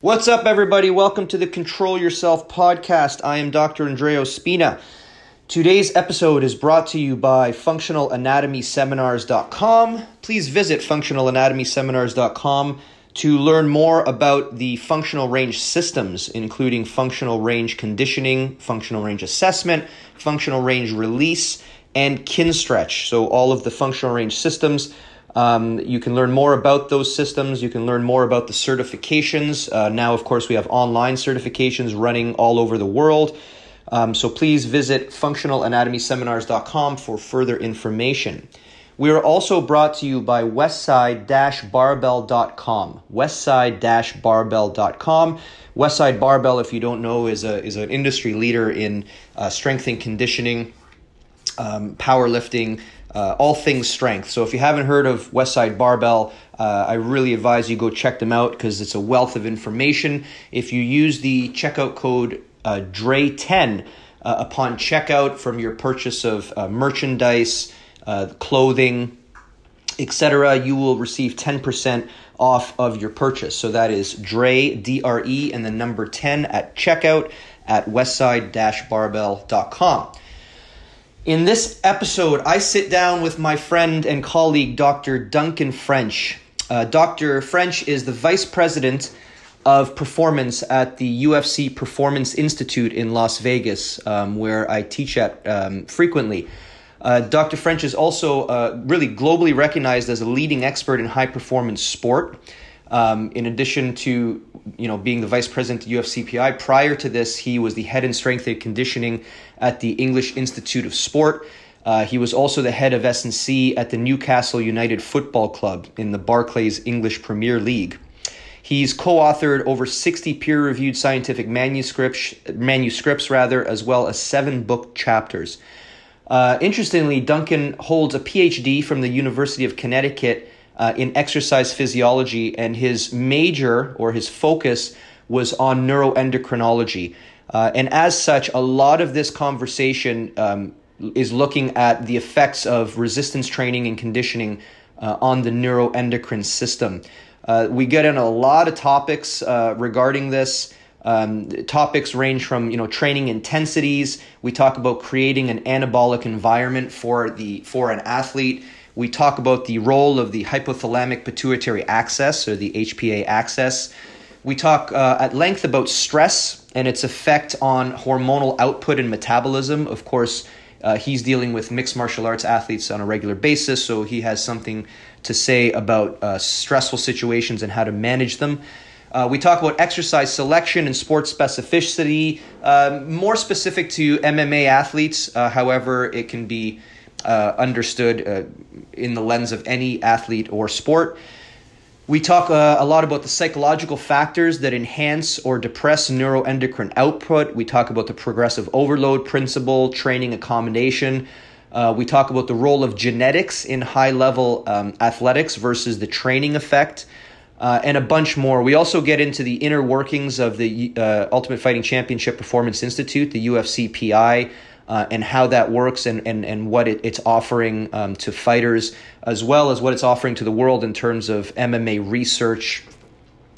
What's up, everybody? Welcome to the Control Yourself podcast. I am Dr. Andreo Spina. Today's episode is brought to you by functionalanatomyseminars.com. Please visit functionalanatomyseminars.com to learn more about the functional range systems, including functional range conditioning, functional range assessment, functional range release, and Kinstretch. So, all of the functional range systems um, you can learn more about those systems. You can learn more about the certifications. Uh, now, of course, we have online certifications running all over the world. Um, so please visit functionalanatomyseminars.com for further information. We are also brought to you by westside-barbell.com. Westside-barbell.com. Westside Barbell, if you don't know, is a is an industry leader in uh, strength and conditioning, um, powerlifting, uh, all things strength. So if you haven't heard of Westside Barbell, uh, I really advise you go check them out because it's a wealth of information. If you use the checkout code uh, DRE10 uh, upon checkout from your purchase of uh, merchandise, uh, clothing, etc., you will receive 10% off of your purchase. So that is DRE, D-R-E, and the number 10 at checkout at westside-barbell.com. In this episode, I sit down with my friend and colleague, Dr. Duncan French. Uh, Dr. French is the vice president of performance at the UFC Performance Institute in Las Vegas, um, where I teach at um, frequently. Uh, Dr. French is also uh, really globally recognized as a leading expert in high performance sport. Um, in addition to you know being the vice president of UFCPI, prior to this, he was the head in strength and conditioning at the English Institute of Sport. Uh, he was also the head of S&C at the Newcastle United Football Club in the Barclays English Premier League. He's co-authored over 60 peer-reviewed scientific manuscripts, manuscripts rather, as well as seven book chapters. Uh, interestingly, Duncan holds a PhD from the University of Connecticut uh, in exercise physiology, and his major or his focus was on neuroendocrinology. Uh, and as such, a lot of this conversation um, is looking at the effects of resistance training and conditioning uh, on the neuroendocrine system. Uh, we get in a lot of topics uh, regarding this. Um, topics range from you know training intensities. We talk about creating an anabolic environment for the for an athlete. We talk about the role of the hypothalamic pituitary axis or the HPA axis. We talk uh, at length about stress and its effect on hormonal output and metabolism. Of course, uh, he's dealing with mixed martial arts athletes on a regular basis, so he has something to say about uh, stressful situations and how to manage them. Uh, we talk about exercise selection and sports specificity, uh, more specific to MMA athletes. Uh, however, it can be uh, understood uh, in the lens of any athlete or sport. We talk uh, a lot about the psychological factors that enhance or depress neuroendocrine output. We talk about the progressive overload principle, training accommodation. Uh, we talk about the role of genetics in high level um, athletics versus the training effect, uh, and a bunch more. We also get into the inner workings of the uh, Ultimate Fighting Championship Performance Institute, the UFCPI, uh, and how that works and, and, and what it, it's offering um, to fighters, as well as what it's offering to the world in terms of MMA research,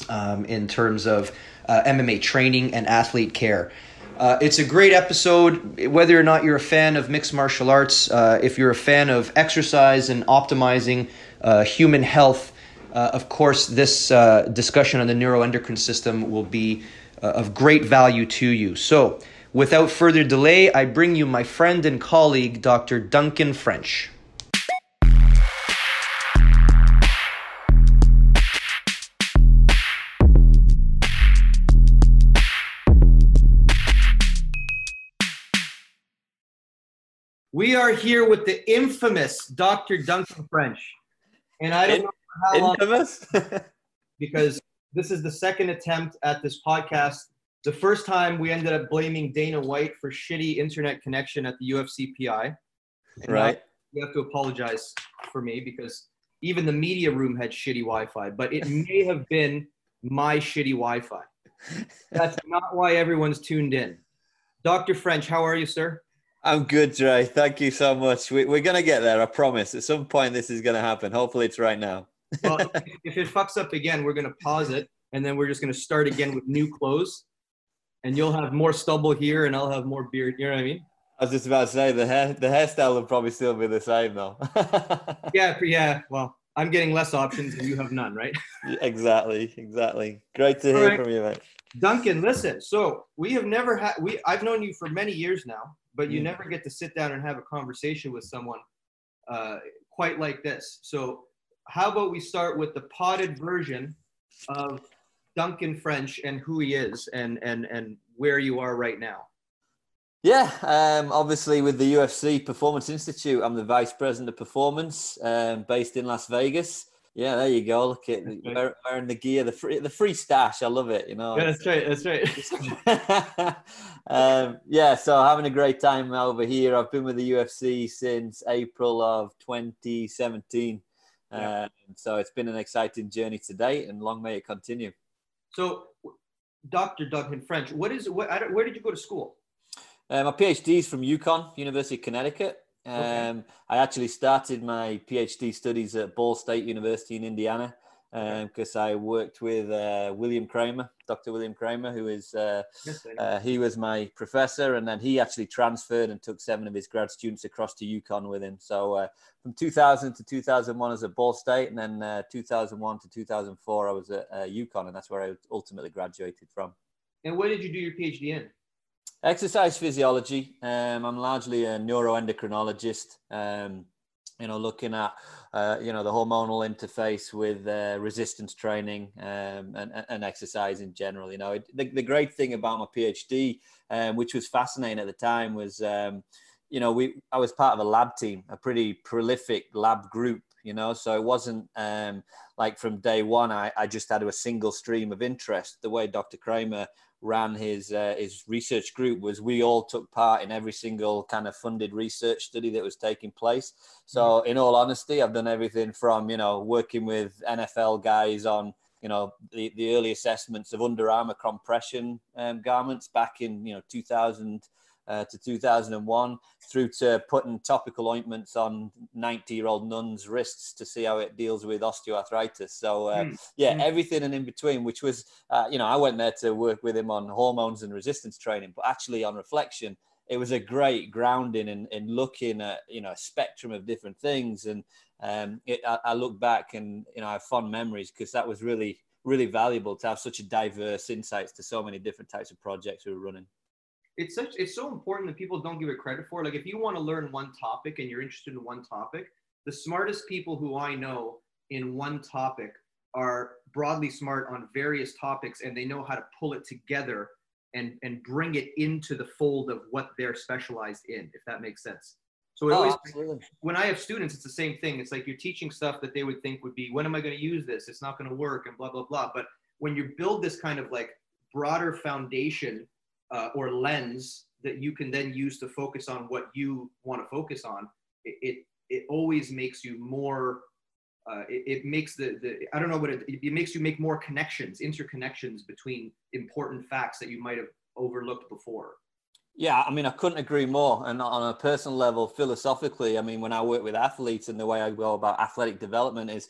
um, in terms of uh, MMA training and athlete care. Uh, it's a great episode, whether or not you're a fan of mixed martial arts, uh, if you're a fan of exercise and optimizing uh, human health. Uh, of course, this discussion on the neuroendocrine system will be of great value to you. So, Without further delay, I bring you my friend and colleague, Dr. Duncan French. We are here with the infamous Dr. Duncan French. And I don't know how long. Infamous? because this is the second attempt at this podcast the first time we ended up blaming Dana White for shitty internet connection at the UFC PI. right. You have to apologize for me because even the media room had shitty Wi-Fi, but it may have been my shitty Wi-Fi. That's not why everyone's tuned in. Dr. French, how are you, sir? I'm good, Dre. Thank you so much. We, are going to get there, I promise. At some point, this is going to happen. Hopefully, it's right now. well, if it fucks up again, we're going to pause it and then we're just gonna start again with new clothes, and you'll have more stubble here, and I'll have more beard. You know what I mean? I was just about to say the hair, the hairstyle will probably still be the same though. yeah, yeah. Well, I'm getting less options, and you have none, right? exactly, exactly. Great to hear right. from you, mate. Duncan, listen. So we have never had we. I've known you for many years now, but you mm. never get to sit down and have a conversation with someone uh, quite like this. So how about we start with the potted version of Duncan French and who he is and and and where you are right now. Yeah, um, obviously with the UFC Performance Institute, I'm the vice president of performance, um, based in Las Vegas. Yeah, there you go. Look at right. wearing the gear, the free, the free stash. I love it. You know. Yeah, that's right. That's right. um, yeah, so having a great time over here. I've been with the UFC since April of 2017. Yeah. Um, so it's been an exciting journey to date, and long may it continue. So, Dr. Duncan French, what is what? Where did you go to school? Uh, my PhD is from UConn, University of Connecticut. Um, okay. I actually started my PhD studies at Ball State University in Indiana because um, I worked with uh, William Kraemer, Dr. William Kraemer, who is uh, uh, he was my professor, and then he actually transferred and took seven of his grad students across to UConn with him. So uh, from 2000 to 2001, I was at Ball State, and then uh, 2001 to 2004, I was at UConn, and that's where I ultimately graduated from. And where did you do your PhD in? Exercise physiology. Um, I'm largely a neuroendocrinologist. Um, you know, looking at uh, you know the hormonal interface with uh, resistance training um, and, and exercise in general. You know, it, the, the great thing about my PhD, um, which was fascinating at the time, was um, you know we I was part of a lab team, a pretty prolific lab group. You know, so it wasn't um, like from day one I, I just had a single stream of interest. The way Dr. Kraemer ran his uh, his research group was we all took part in every single kind of funded research study that was taking place. So mm-hmm. in all honesty, I've done everything from you know working with NFL guys on you know the, the early assessments of Under Armour compression um, garments back in you know 2000 uh, to 2001 through to putting topical ointments on 90 year old nuns wrists to see how it deals with osteoarthritis so uh, mm. yeah mm. everything and in between which was uh, you know i went there to work with him on hormones and resistance training but actually on reflection it was a great grounding in, in looking at you know a spectrum of different things and um, it, I, I, look back and you know i have fond memories because that was really really valuable to have such a diverse insights to so many different types of projects we were running it's such it's so important that people don't give it credit for. Like if you want to learn one topic and you're interested in one topic, the smartest people who I know in one topic are broadly smart on various topics and they know how to pull it together and and bring it into the fold of what they're specialized in if that makes sense. So oh, always, when i have students it's the same thing. It's like you're teaching stuff that they would think would be when am i going to use this? It's not going to work and blah blah blah. But when you build this kind of like broader foundation uh, or lens that you can then use to focus on what you want to focus on, it, it, it always makes you more, uh, it, it, makes the, the, I don't know what it, it makes you make more connections, interconnections between important facts that you might have overlooked before. Yeah, I mean, I couldn't agree more. And on a personal level, philosophically, I mean, when I work with athletes and the way I go about athletic development is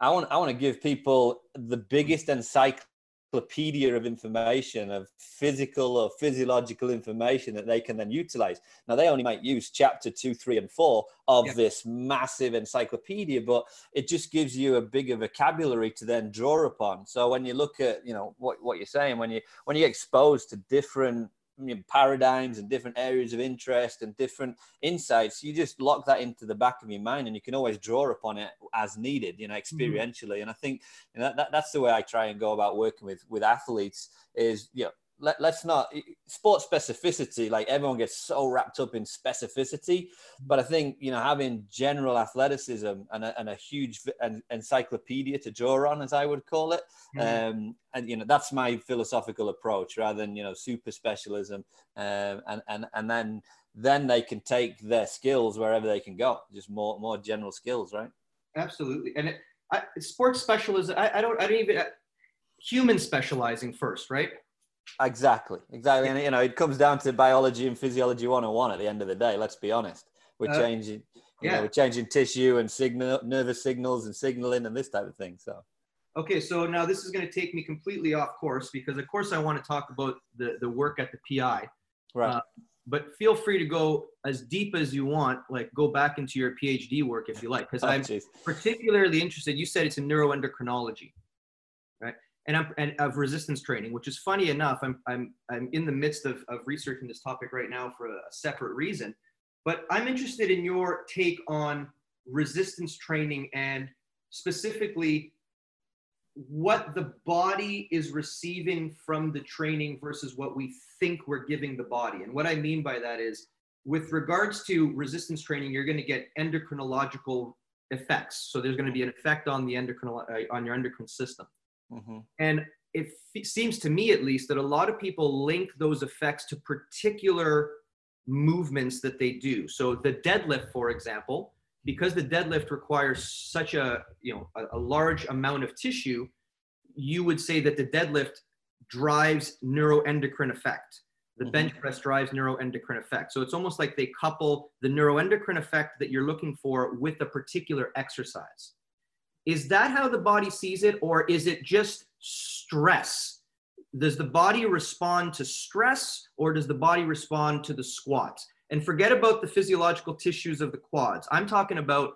I want, I want to give people the biggest encyclopedia encyclopedia of information of physical or physiological information that they can then utilize now they only might use chapter two three and four of yeah. this massive encyclopedia but it just gives you a bigger vocabulary to then draw upon so when you look at you know what, what you're saying when you when you get exposed to different you know, paradigms and different areas of interest and different insights you just lock that into the back of your mind and you can always draw upon it as needed you know mm-hmm. experientially mm-hmm. and i think you know, that, that's the way i try and go about working with with athletes is you know let, us not sports specificity like everyone gets so wrapped up in specificity but i think you know having general athleticism and a, and a huge encyclopedia to draw on as i would call it mm-hmm. um, and you know that's my philosophical approach rather than you know super specialism um, and and and then then they can take their skills wherever they can go just more more general skills right absolutely and it, I, sports specialism I, I don't i don't even uh, human specializing first right Exactly, exactly. And you know, it comes down to biology and physiology 101 at the end of the day. Let's be honest. We're uh, changing, you yeah. know, we're changing tissue and signal, nervous signals and signaling and this type of thing. So, Okay, so now this is going to take me completely off course because, of course, I want to talk about the, the work at the PI. Right. Uh, but feel free to go as deep as you want, like go back into your PhD work if you like, because Oh, I'm jeez. particularly interested. You said it's in neuroendocrinology? And I'm and of resistance training, which is funny enough. I'm I'm I'm in the midst of of researching this topic right now for a separate reason, but I'm interested in your take on resistance training and specifically what the body is receiving from the training versus what we think we're giving the body. And what I mean by that is, with regards to resistance training, you're going to get endocrinological effects. So there's going to be an effect on the endocrine uh, on your endocrine system. Hmm And it f- seems to me, at least, that a lot of people link those effects to particular movements that they do. So the deadlift, for example, because the deadlift requires such a you know a, a large amount of tissue, you would say that the deadlift drives neuroendocrine effect. The Mhm. bench press drives neuroendocrine effect. So it's almost like they couple the neuroendocrine effect that you're looking for with a particular exercise. Is that how the body sees it, or is it just stress? Does the body respond to stress, or does the body respond to the squats? And forget about the physiological tissues of the quads. I'm talking about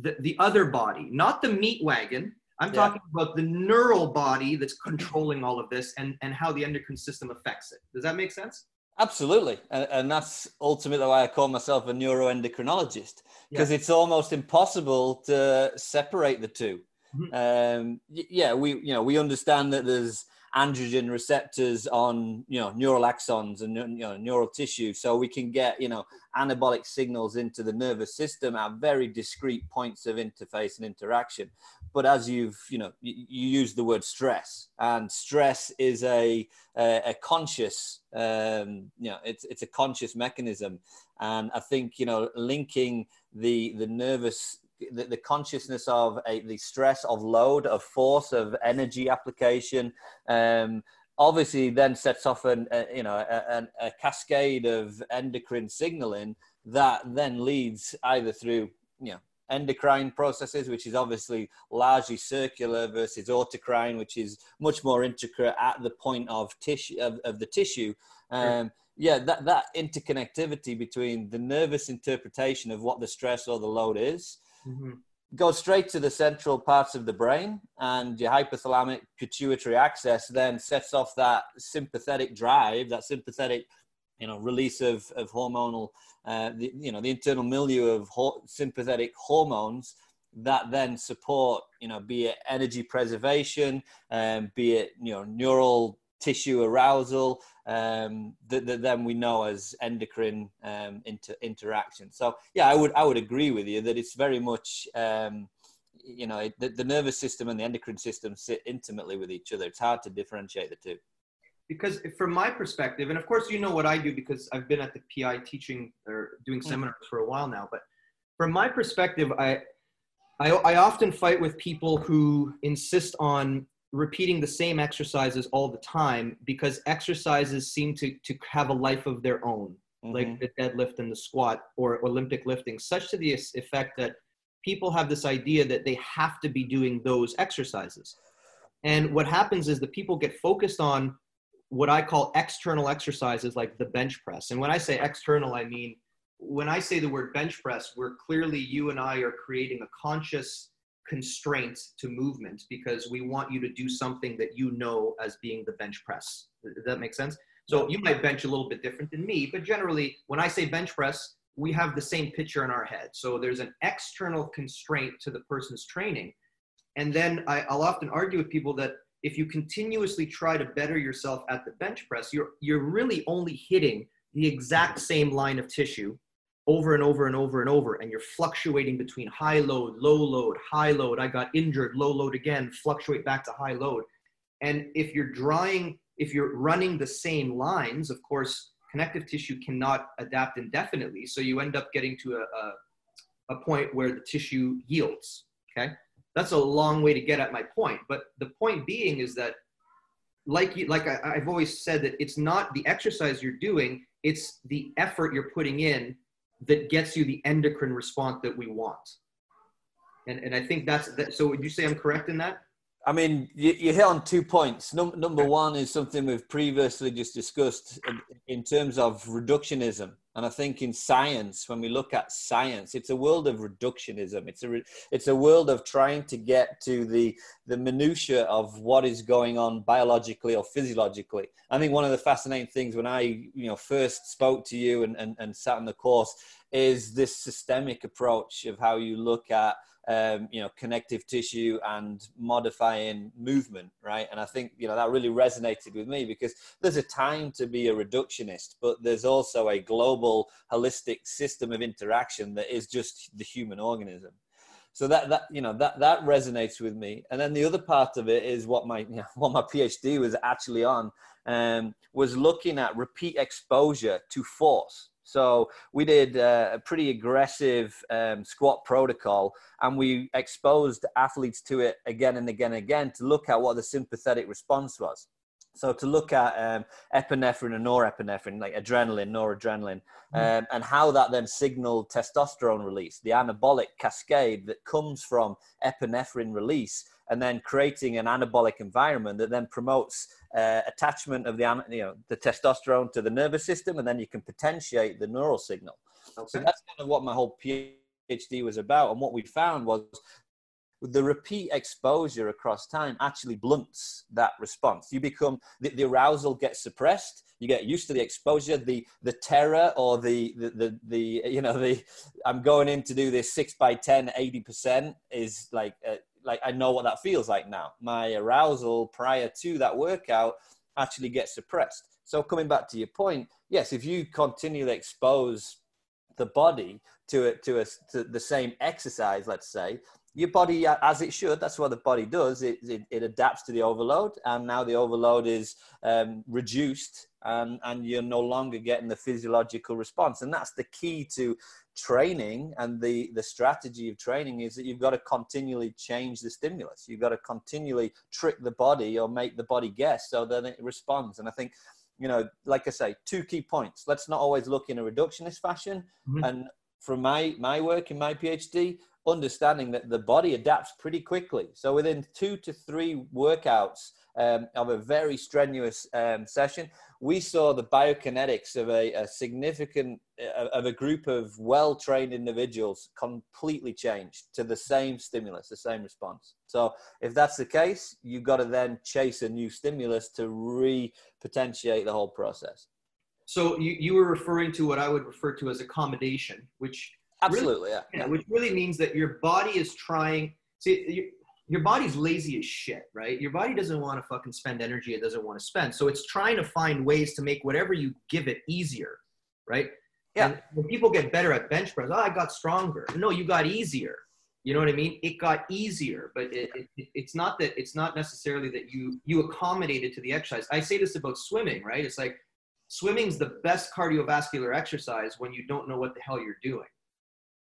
the, the other body, not the meat wagon. I'm Yeah. talking about the neural body that's controlling all of this and, and how the endocrine system affects it. Does that make sense? Absolutely, and, and that's ultimately why I call myself a neuroendocrinologist because it's almost impossible to separate the 2 Mhm. Um, yeah, we you know we understand that there's androgen receptors on you know neural axons and you know neural tissue, so we can get you know anabolic signals into the nervous system at very discrete points of interface and interaction. But as you've you know you, you use the word stress, and stress is a a, a conscious um, you know it's it's a conscious mechanism, and I think you know linking the the nervous the, the consciousness of a, the stress of load of force of energy application um, obviously then sets off an a, you know a, a, a cascade of endocrine signaling that then leads either through you know endocrine processes which is obviously largely circular versus autocrine which is much more intricate at the point of tissue of, of the tissue. Um, yeah that, that interconnectivity between the nervous interpretation of what the stress or the load is goes straight to the central parts of the brain and your hypothalamic pituitary axis then sets off that sympathetic drive that sympathetic you know release of, of hormonal uh, the, you know the internal milieu of ho- sympathetic hormones that then support you know be it energy preservation um, be it you know neural tissue arousal um, that, that then we know as endocrine um, inter- interaction. So yeah, I would I would agree with you that it's very much um, you know the, the nervous system and the endocrine system sit intimately with each other. It's hard to differentiate the two. Because from my perspective, and of course you know what I do because I've been at the PI teaching or doing Mm. seminars for a while now. But from my perspective, I, I I often fight with people who insist on repeating the same exercises all the time because exercises seem to to have a life of their own. Mhm. like the deadlift and the squat or Olympic lifting, such to the effect that people have this idea that they have to be doing those exercises. And what happens is that people get focused on what I call external exercises like the bench press. And when I say external, I mean, when I say the word bench press, we're clearly, you and I are creating a conscious constraint to movement because we want you to do something that you know as being the bench press. Does that make sense? So you might bench a little bit different than me, but generally, when I say bench press, we have the same picture in our head. So there's an external constraint to the person's training. And then I, I'll often argue with people that if you continuously try to better yourself at the bench press, you're, you're really only hitting the exact same line of tissue over and over and over and over. And you're fluctuating between high load, low load, high load. I got injured, low load again, fluctuate back to high load. And if you're drawing, if you're running the same lines, of course, connective tissue cannot adapt indefinitely. So you end up getting to a, a, a point where the tissue yields. Okay. That's a long way to get at my point. But the point being is that, like you, like I, I've always said, that it's not the exercise you're doing; it's the effort you're putting in that gets you the endocrine response that we want. And and I think that's that. So would you say I'm correct in that? I mean, you, hit on two points. Num- number one is something we've previously just discussed in, in, terms of reductionism. And I think in science, when we look at science, it's a world of reductionism. It's a re- it's a world of trying to get to the the minutia of what is going on biologically or physiologically. I think one of the fascinating things when I you know first spoke to you and, and, and sat in the course is this systemic approach of how you look at um, you know, connective tissue and modifying movement, right? And I think, you know, that really resonated with me because there's a time to be a reductionist, but there's also a global holistic system of interaction that is just the human organism. So that, that, you know, that, that resonates with me. And then the other part of it is what my, you know, what my PhD was actually on, um, was looking at repeat exposure to force so we did uh, a pretty aggressive um, squat protocol, and we exposed athletes to it again and again and again to look at what the sympathetic response was. So to look at um, epinephrine and norepinephrine, like adrenaline, noradrenaline, mm-hmm. um, and how that then signaled testosterone release, the anabolic cascade that comes from epinephrine release, and then creating an anabolic environment that then promotes uh, attachment of the you know the testosterone to the nervous system, and then you can potentiate the neural signal. Okay. So that's kind of what my whole PhD was about, and what we found was the repeat exposure across time actually blunts that response. You become the, the, arousal gets suppressed. You get used to the exposure, the the terror or the the the, the you know the I'm going in to do this six by 10, 80 percent is like uh, like I know what that feels like now. My arousal prior to that workout actually gets suppressed. So coming back to your point, yes, if you continually expose the body to it to a, to the same exercise, let's say, your body as it should that's what the body does it, it, it adapts to the overload and now the overload is um, reduced and, and you're no longer getting the physiological response and that's the key to training and the the strategy of training is that you've got to continually change the stimulus you've got to continually trick the body or make the body guess so that it responds and i think you know like i say two key points let's not always look in a reductionist fashion mm-hmm. and from my my work in my phd understanding that the body adapts pretty quickly. So within two to three workouts um, of a very strenuous um, session, we saw the biokinetics of a, a significant of a group of well-trained individuals completely changed to the same stimulus, the same response. So if that's the case, you've got to then chase a new stimulus to re-potentiate the whole process. So you, you were referring to what I would refer to as accommodation, which Absolutely, really, yeah. yeah. Which really means that your body is trying. See, your, body's lazy as shit, right? Your body doesn't want to fucking spend energy it doesn't want to spend. So it's trying to find ways to make whatever you give it easier, right? Yeah. And when people get better at bench press, oh, I got stronger. No, you got easier. You know what I mean? It got easier, but it, it, it's not that it's not necessarily that you you accommodated to the exercise. I say this about swimming, right? It's like swimming's the best cardiovascular exercise when you don't know what the hell you're doing.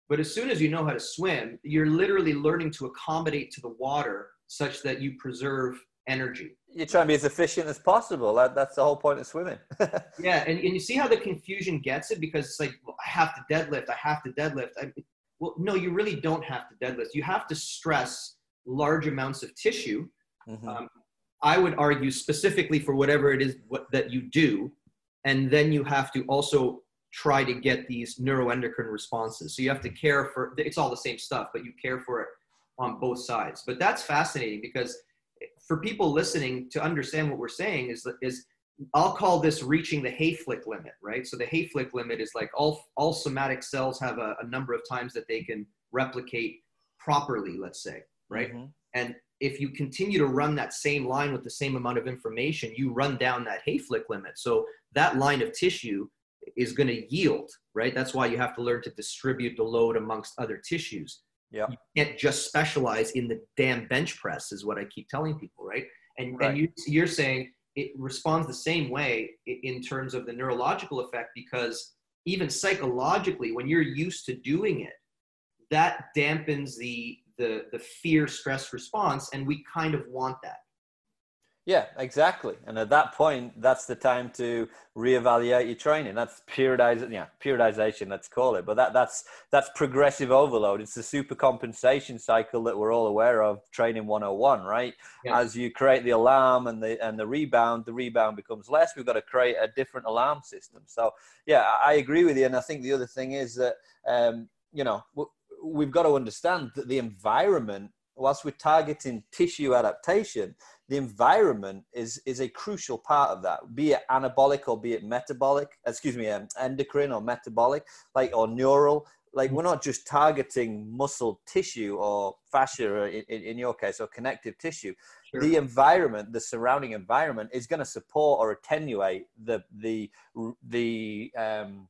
But as soon as you know how to swim, you're literally learning to accommodate to the water such that you preserve energy. You're trying to be as efficient as possible. That, that's the whole point of swimming. yeah, and, and you see how the confusion gets it because it's like, well, I have to deadlift, I have to deadlift. I, well, no, you really don't have to deadlift. You have to stress large amounts of tissue. Mm-hmm. Um, I would argue specifically for whatever it is what, that you do. And then you have to also try to get these neuroendocrine responses. So you have to care for it's all the same stuff, but you care for it on both sides. But that's fascinating because for people listening to understand what we're saying is is I'll call this reaching the Hayflick limit, right? So the Hayflick limit is like all all somatic cells have a, a number of times that they can replicate properly, let's say, right? Mm-hmm. And if you continue to run that same line with the same amount of information, you run down that Hayflick limit. So that line of tissue is going to yield, right? That's why you have to learn to distribute the load amongst other tissues. Yeah. You can't just specialize in the damn bench press, is what I keep telling people, right? And, right. and you, you're saying it responds the same way in terms of the neurological effect because even psychologically, when you're used to doing it, that dampens the the the fear stress response, and we kind of want that. Yeah, exactly. And at that point, that's the time to reevaluate your training. That's periodization, yeah, periodization, let's call it. But that, that's that's progressive overload. It's the super compensation cycle that we're all aware of, training 101, right? Yeah. As you create the alarm and the and the rebound, the rebound becomes less. We've got to create a different alarm system. So yeah, I agree with you. And I think the other thing is that um, you know we've got to understand that the environment whilst we're targeting tissue adaptation, the environment is is a crucial part of that be it anabolic or be it metabolic excuse me um, endocrine or metabolic like or neural like we're not just targeting muscle tissue or fascia in, in your case or connective tissue sure. the environment the surrounding environment is going to support or attenuate the the the um,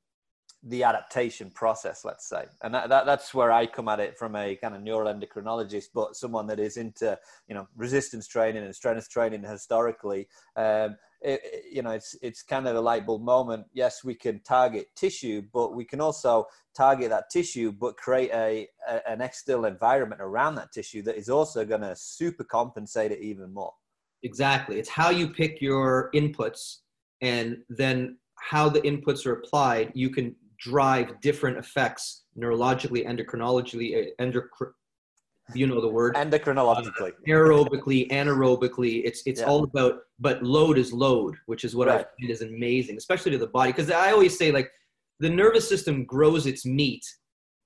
the adaptation process, let's say. And that, that, that's where I come at it from a kind of neuroendocrinologist, but someone that is into, you know, resistance training and strength training historically. Um, it, you know, it's, it's kind of a light bulb moment. Yes, we can target tissue, but we can also target that tissue, but create a, a an external environment around that tissue that is also going to super compensate it even more. Exactly. It's how you pick your inputs and then how the inputs are applied, you can drive different effects neurologically, endocrinologically, uh, endocr- you know the word endocrinologically, uh, aerobically, anaerobically. It's it's yeah. all about. But load is load, which is what right. I find is amazing, especially to the body. Because I always say like the nervous system grows its meat.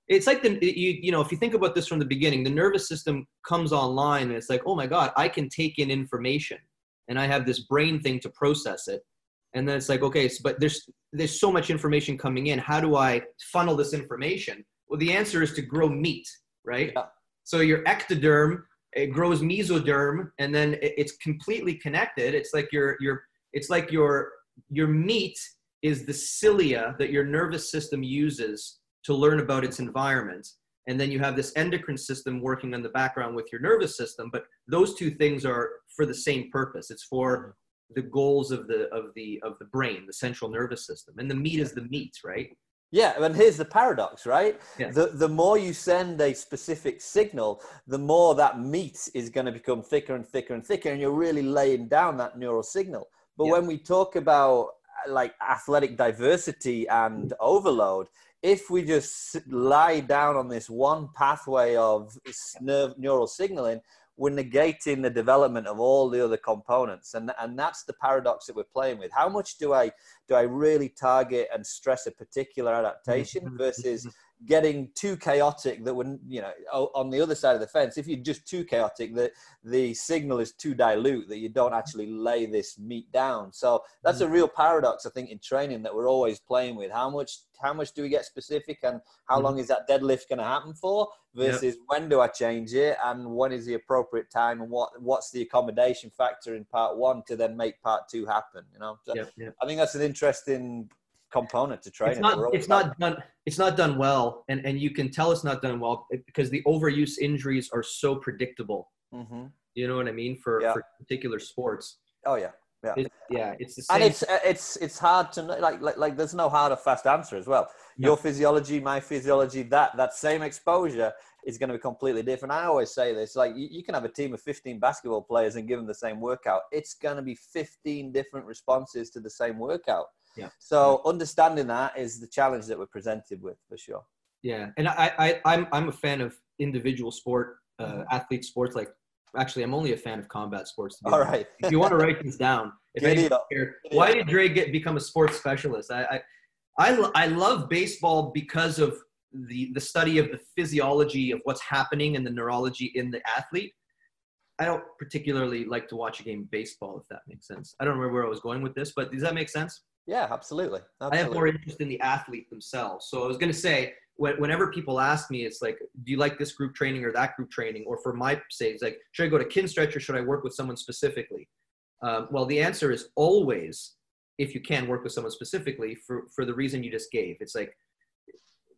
It's like the you you know if you think about this from the beginning, the nervous system comes online and it's like oh my god, I can take in information, and I have this brain thing to process it and then it's like okay so, but there's there's so much information coming in. How do i funnel this information? Well the answer is to grow meat right? Yeah. so your ectoderm it grows mesoderm and then it's completely connected. It's like your your it's like your your meat is the cilia that your nervous system uses to learn about its environment. And then you have this endocrine system working in the background with your nervous system but those two things are for the same purpose. It's for mm-hmm. The goals of the of the of the brain the central nervous system and the meat is the meat right yeah and here's the paradox right yeah. the the more you send a specific signal the more that meat is going to become thicker and thicker and thicker and you're really laying down that neural signal but yeah. when we talk about like athletic diversity and overload if we just lie down on this one pathway of nerve neural signaling we're negating the development of all the other components. And and that's the paradox that we're playing with. How much do i do i really target and stress a particular adaptation mm-hmm. versus getting too chaotic that would you know on the other side of the fence if you're just too chaotic that the signal is too dilute that you don't actually lay this meat down so that's a mm. real paradox i think in training that we're always playing with how much how much do we get specific and how mm-hmm. long is that deadlift going to happen for versus yep. when do i change it and when is the appropriate time and what what's the accommodation factor in part one to then make part two happen you know so yep, yep. i think that's an interesting component to training. It's not, it's not done. It's not done well, and and you can tell it's not done well because the overuse injuries are so predictable. Mm-hmm. You know what I mean for yeah. for particular sports. Oh yeah. Yeah. It, yeah, it's the same. And it's uh, it's it's hard to like like like. There's no hard or fast answer as well. No. Your physiology, my physiology, that that same exposure is going to be completely different. I always say this: like you, you can have a team of 15 basketball players and give them the same workout. It's going to be 15 different responses to the same workout. Yeah. So understanding that is the challenge that we're presented with for sure. Yeah, and I, I I'm I'm a fan of individual sport, uh, mm-hmm. athlete sports. Like, actually, I'm only a fan of combat sports. All right. if you want to write these down, if care, why did Dre get become a sports specialist? I, I I I love baseball because of the the study of the physiology of what's happening in the neurology in the athlete. I don't particularly like to watch a game of baseball, if that makes sense. I don't remember where I was going with this, but does that make sense? Yeah, absolutely. absolutely. I have more interest in the athlete themselves. So I was going to say, whenever people ask me, it's like, do you like this group training or that group training? Or for my sake, it's like, should I go to Kinstretch or should I work with someone specifically? Um, well, the answer is always, if you can work with someone specifically, for, for the reason you just gave. It's like,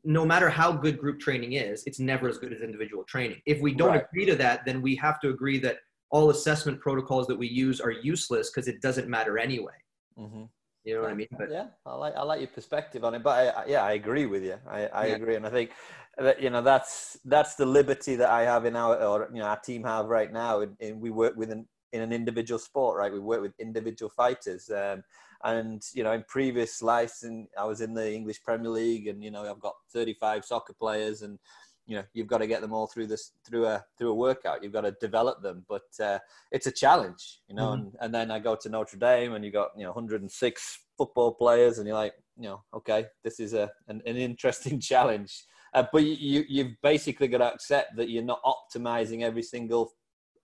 no matter how good group training is, it's never as good as individual training. If we don't right. agree to that, then we have to agree that all assessment protocols that we use are useless because it doesn't matter anyway. Mm-hmm. You know what I mean? But yeah, I like I like your perspective on it. But I, yeah, I agree with you. I, I yeah. agree, and I think that you know that's that's the liberty that I have in our or you know our team have right now. And, and we work with an in an individual sport, right? We work with individual fighters. Um, and you know, in previous lives, and I was in the English Premier League, and you know, I've got 35 soccer players, and you know, you've got to get them all through this through a through a workout. You've got to develop them, but uh, it's a challenge, you know. Mm-hmm. And and then I go to Notre Dame, and you got you know 106 football players, and you're like, you know, okay, this is a an, an interesting challenge. Uh, but you, you've basically got to accept that you're not optimizing every single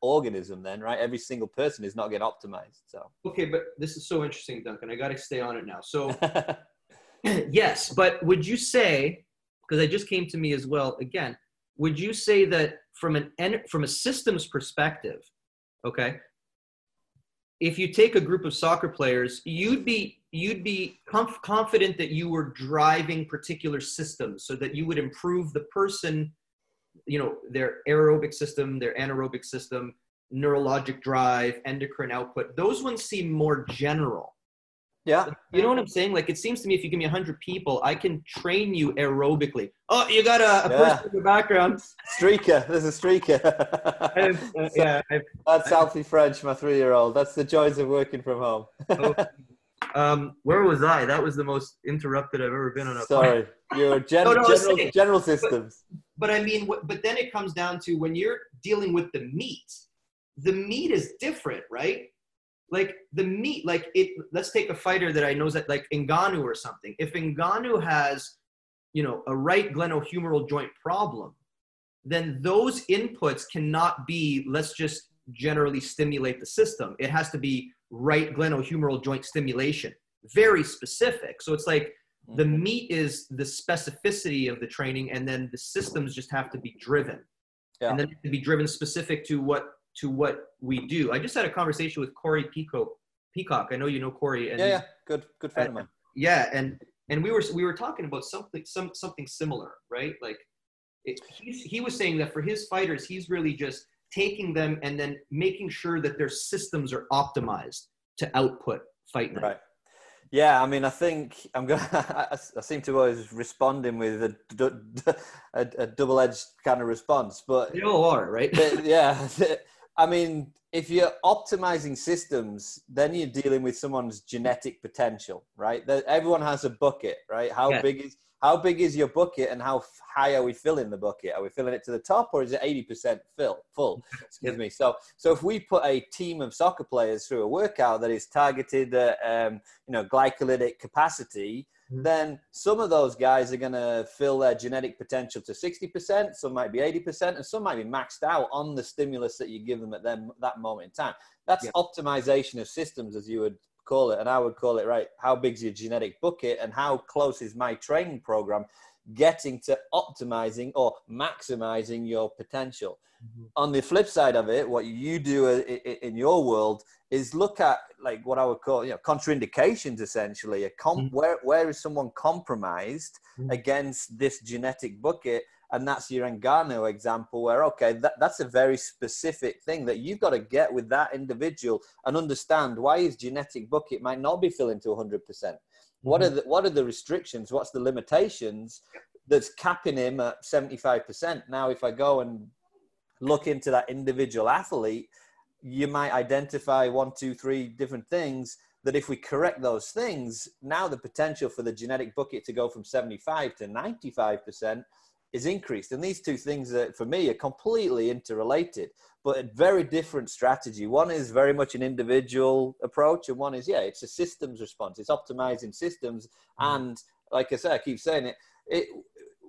organism then right every single person is not getting optimized so okay but this is so interesting duncan i got to stay on it now so yes but would you say because it just came to me as well again would you say that from an from a systems perspective okay if you take a group of soccer players you'd be you'd be conf- confident that you were driving particular systems so that you would improve the person you know their aerobic system their anaerobic system neurologic drive endocrine output. Those ones seem more general yeah you know what i'm saying like it seems to me if you give me 100 people i can train you aerobically oh you got a, a yeah. person in the background streaker there's a streaker I've, uh, yeah I've, that's Alfie French my three-year-old that's the joys of working from home oh, um, where was I? That was the most interrupted I've ever been on a. Sorry, you're gen- no, no, general, saying, general systems. But, but I mean, but then it comes down to when you're dealing with the meat. The meat is different, right? Like the meat, like it. Let's take a fighter that I know that like Ngannou or something. If Ngannou has, you know, a right glenohumeral joint problem, then those inputs cannot be. Let's just generally stimulate the system. It has to be right glenohumeral joint stimulation, very specific. So it's like the mm-hmm. meat is the specificity of the training, and then the systems just have to be driven, yeah. and then to be driven specific to what to what we do. I just had a conversation with Corey Peacock. Peacock, I know you know Corey. And yeah, yeah, good, good friend of mine. Yeah, and and we were we were talking about something some something similar, right? Like it, he was saying that for his fighters, he's really just taking them and then making sure that their systems are optimized to output fight night. Right. Yeah, I mean, I think I'm gonna. I, I seem to always responding with a, a, a double-edged kind of response, but you all are right. yeah, I mean, if you're optimizing systems, then you're dealing with someone's genetic potential, right? Everyone has a bucket, right? How yeah. big is how big is your bucket and how high are we filling the bucket? Are we filling it to the top or is it 80% fill, full? Excuse me. So, so if we put a team of soccer players through a workout that is targeted at, um, you know, glycolytic capacity. Then some of those guys are going to fill their genetic potential to 60%, some might be 80%, and some might be maxed out on the stimulus that you give them at them, that moment in time. That's yeah. optimization of systems, as you would call it, and I would call it right. How big's your genetic bucket, and how close is my training program getting to optimizing or maximizing your potential? Mm-hmm. On the flip side of it, what you do in your world is look at like what I would call you know contraindications essentially. A comp- mm-hmm. where where is someone compromised mm-hmm. against this genetic bucket? and that's your Ngannou example where okay that, that's a very specific thing that you've got to get with that individual and understand why his genetic bucket might not be filling to 100% mm-hmm. What are mm. the what are the restrictions? What's the limitations that's capping him at 75% now if i go and look into that individual athlete you might identify one two three different things that if we correct those things now the potential for the genetic bucket to go from 75 to 95% is increased. And these two things, that for me, are completely interrelated, but a very different strategy. One is very much an individual approach, and one is, yeah, it's a systems response. It's optimizing systems. Mm. And like I said, I keep saying it, it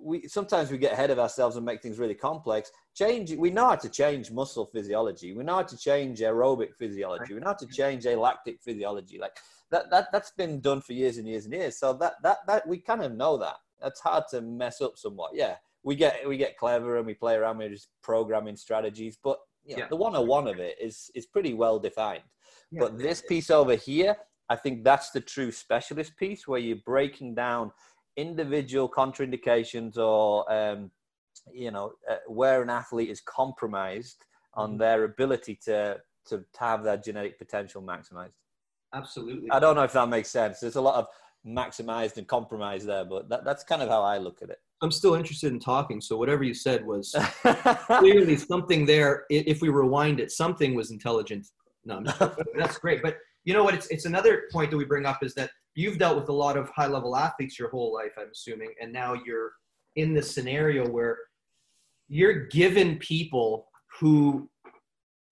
we sometimes we get ahead of ourselves and make things really complex. Change. We know how to change muscle physiology. We know how to change aerobic physiology. We know how to change lactic physiology. Like that. That that's been done for years and years and years. So that that that we kind of know that. That's hard to mess up somewhat. Yeah we get we get clever and we play around with just programming strategies, but you know, yeah. the 101 of it is is pretty well defined. Yeah. But this piece over here, I think that's the true specialist piece where you're breaking down individual contraindications or um, you know uh, where an athlete is compromised on mm-hmm. their ability to to have their genetic potential maximized. Absolutely. I don't know if that makes sense. There's a lot of maximized and compromised there, but that, that's kind of how I look at it. I'm still interested in talking. So whatever you said was clearly something there. If we rewind it, something was intelligent No, that's great. But you know what? It's it's another point that we bring up is that you've dealt with a lot of high level athletes your whole life, I'm assuming, and now you're in this scenario where you're given people who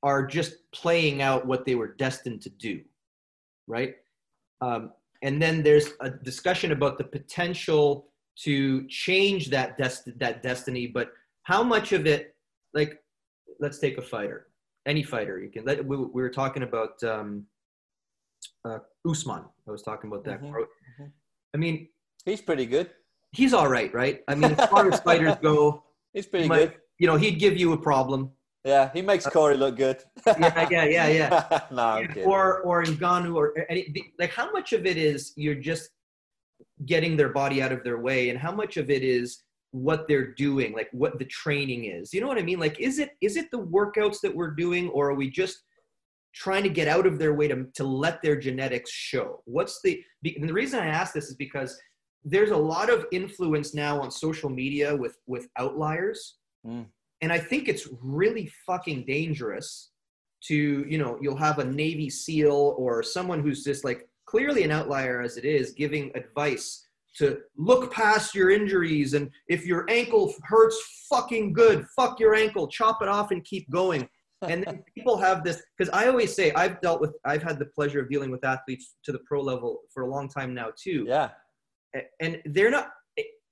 are just playing out what they were destined to do, right? Um, and then there's a discussion about the potential to change that dest- that destiny, but how much of it, like, let's take a fighter, any fighter, you can. Let, we, we were talking about um, uh, Usman. I was talking about that. Mm-hmm. Mm-hmm. I mean, he's pretty good. He's all right, right? I mean, as far as fighters go, he's pretty he might, good. You know, he'd give you a problem. Yeah, he makes uh, Corey look good. yeah, yeah, yeah, yeah. no, yeah, or or Ngannou or any, like how much of it is you're just getting their body out of their way, and how much of it is what they're doing, like what the training is. You know what I mean? Like, is it is it the workouts that we're doing, or are we just trying to get out of their way to, to let their genetics show what's the and the reason i ask this is because there's a lot of influence now on social media with with outliers mm. And i think it's really fucking dangerous to you know you'll have a navy seal or someone who's just like clearly an outlier as it is giving advice to look past your injuries and if your ankle hurts fucking good fuck your ankle chop it off and keep going and then people have this because I always say I've dealt with I've had the pleasure of dealing with athletes to the pro level for a long time now too. Yeah. And they're not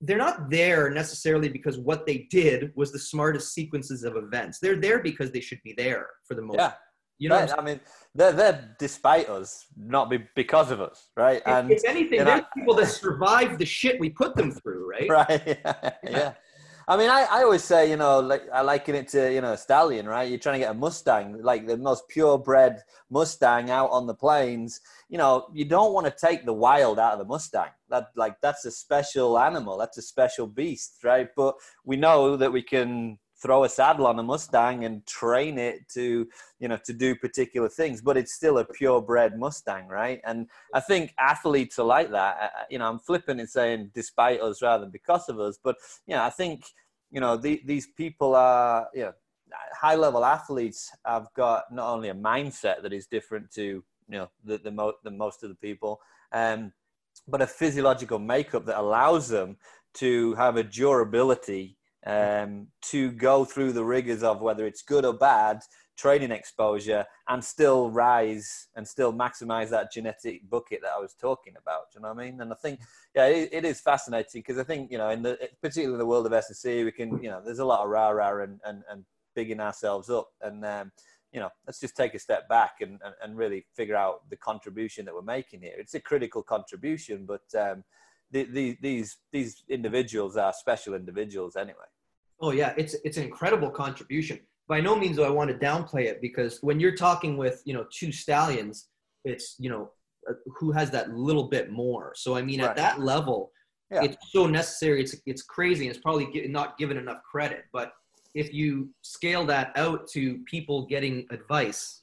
they're not there necessarily because what they did was the smartest sequences of events. They're there because they should be there for the most. Yeah. You know, I mean, they're there despite us, not be because of us, right? And if anything, there's people that survive the shit we put them through, right? Right. yeah. yeah. I mean, I, I always say, you know, like I liken it to, you know, a stallion, right? You're trying to get a Mustang, like the most purebred Mustang out on the plains. You know, you don't want to take the wild out of the Mustang. That like that's a special animal. That's a special beast, right? But we know that we can throw a saddle on a Mustang and train it to, you know, to do particular things, but it's still a purebred Mustang, right? And I think athletes are like that. You know, I'm flipping and saying despite us rather than because of us, but you know, I think you know the, these people are, you know, high level athletes have got not only a mindset that is different to you know the the, mo- the most of the people, um, but a physiological makeup that allows them to have a durability um, to go through the rigors of whether it's good or bad training exposure and still rise and still maximize that genetic bucket that I was talking about. Do you know what I mean? And I think, yeah, it, it is fascinating because I think, you know, in the, particularly in the world of S&C, we can, you know, there's a lot of rah rah and, and, and bigging ourselves up. And, um, you know, let's just take a step back and, and, and, really figure out the contribution that we're making here. It's a critical contribution, but um, the, the, these, these individuals are special individuals anyway. Oh yeah, it's it's an incredible contribution. By no means do I want to downplay it because when you're talking with you know two stallions, it's you know uh, who has that little bit more. So I mean, right. at that level, yeah. it's so necessary. It's it's crazy. It's probably not given enough credit. But if you scale that out to people getting advice,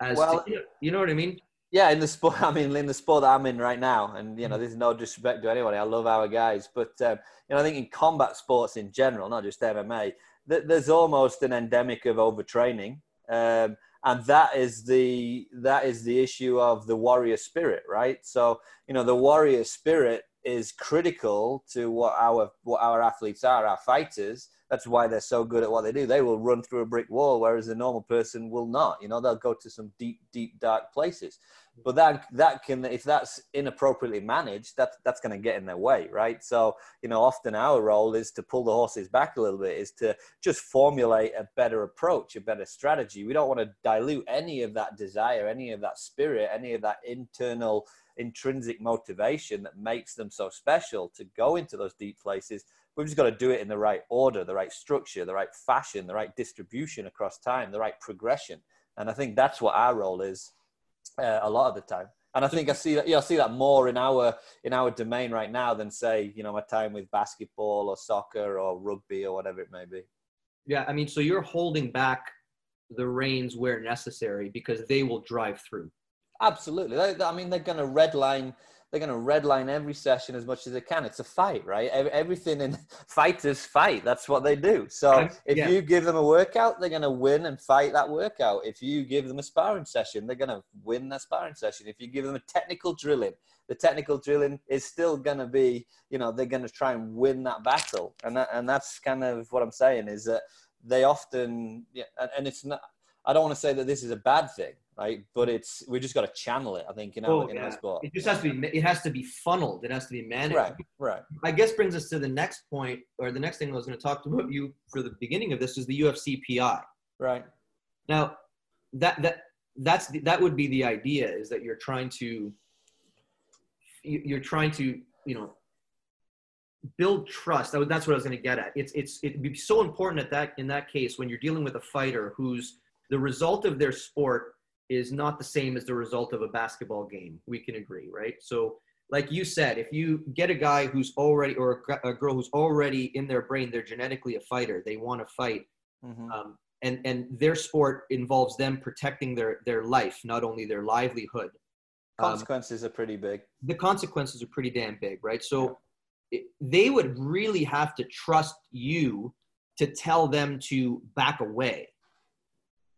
as well, to, you know what I mean? Yeah, in the sport, I mean, in the sport that I'm in right now, and you know, there's no disrespect to anybody. I love our guys, but um, you know, I think in combat sports in general, not just MMA, th- there's almost an endemic of overtraining, um, and that is the that is the issue of the warrior spirit, right? So, you know, the warrior spirit is critical to what our what our athletes are, our fighters. That's why they're so good at what they do. They will run through a brick wall, whereas a normal person will not. You know, they'll go to some deep, deep, dark places but that that can if that's inappropriately managed that that's going to get in their way right? So you know often our role is to pull the horses back a little bit is to just formulate a better approach a better strategy. We don't want to dilute any of that desire any of that spirit any of that internal intrinsic motivation that makes them so special to go into those deep places. We've just got to do it in the right order the right structure the right fashion the right distribution across time the right progression. And i think that's what our role is uh, a lot of the time. And I think I see that, yeah, I see that more in our in our domain right now than say, you know, my time with basketball or soccer or rugby or whatever it may be. Yeah, I mean, so you're holding back the reins where necessary because they will drive through. Absolutely. They, I mean, they're going to redline they're going to redline every session as much as they can. It's a fight, right? Everything in fighters fight. That's what they do. So if yeah. you give them a workout, they're going to win and fight that workout. If you give them a sparring session, they're going to win that sparring session. If you give them a technical drilling, the technical drilling is still going to be, you know, they're going to try and win that battle. And that, and that's kind of what I'm saying is that they often, yeah, and, and it's not, I don't want to say that this is a bad thing right? But it's we just got to channel it. I think in our, oh, in yeah. our sport. It just has to be. It has to be funneled. It has to be managed. Right. Right. I guess brings us to the next point, or the next thing I was going to talk about you for the beginning of this is the UFC PI. Right. Now, that that that's the, that would be the idea is that you're trying to you're trying to you know build trust that's what i was going to get at it's it's it'd be so important at that in that case when you're dealing with a fighter who's the result of their sport is not the same as the result of a basketball game. We can agree, right? So, like you said, if you get a guy who's already, or a, girl who's already in their brain, they're genetically a fighter, they want to fight. Mm-hmm. Um, and, and their sport involves them protecting their, their life, not only their livelihood. Um, consequences um, are pretty big. The consequences are pretty damn big, right? So yeah. it, they would really have to trust you to tell them to back away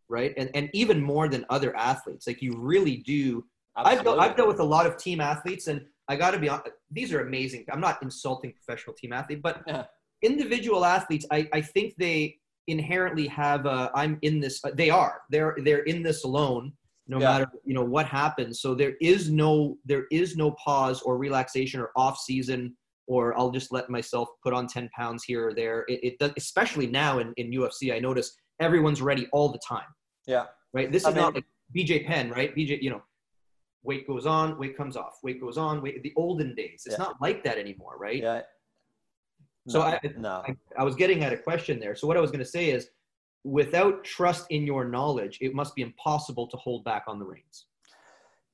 right? And and even more than other athletes, like you really do. I've dealt, I've dealt with a lot of team athletes, and I got to be honest, these are amazing. I'm not insulting professional team athlete, but yeah. individual athletes, I I think they inherently have a I'm in this. Uh, they are they're they're in this alone no yeah. matter you know what happens so there is no there is no pause or relaxation or off season or i'll just let myself put on 10 pounds here or there it, it does especially now in, in ufc i notice everyone's ready all the time yeah. Right. This I is mean, not like BJ Penn, right? BJ, you know, weight goes on, weight comes off, weight goes on, weight. The olden days, it's yeah. not like that anymore, right? Yeah. So no, I, no. I, I was getting at a question there. So what I was going to say is, without trust in your knowledge, it must be impossible to hold back on the reins.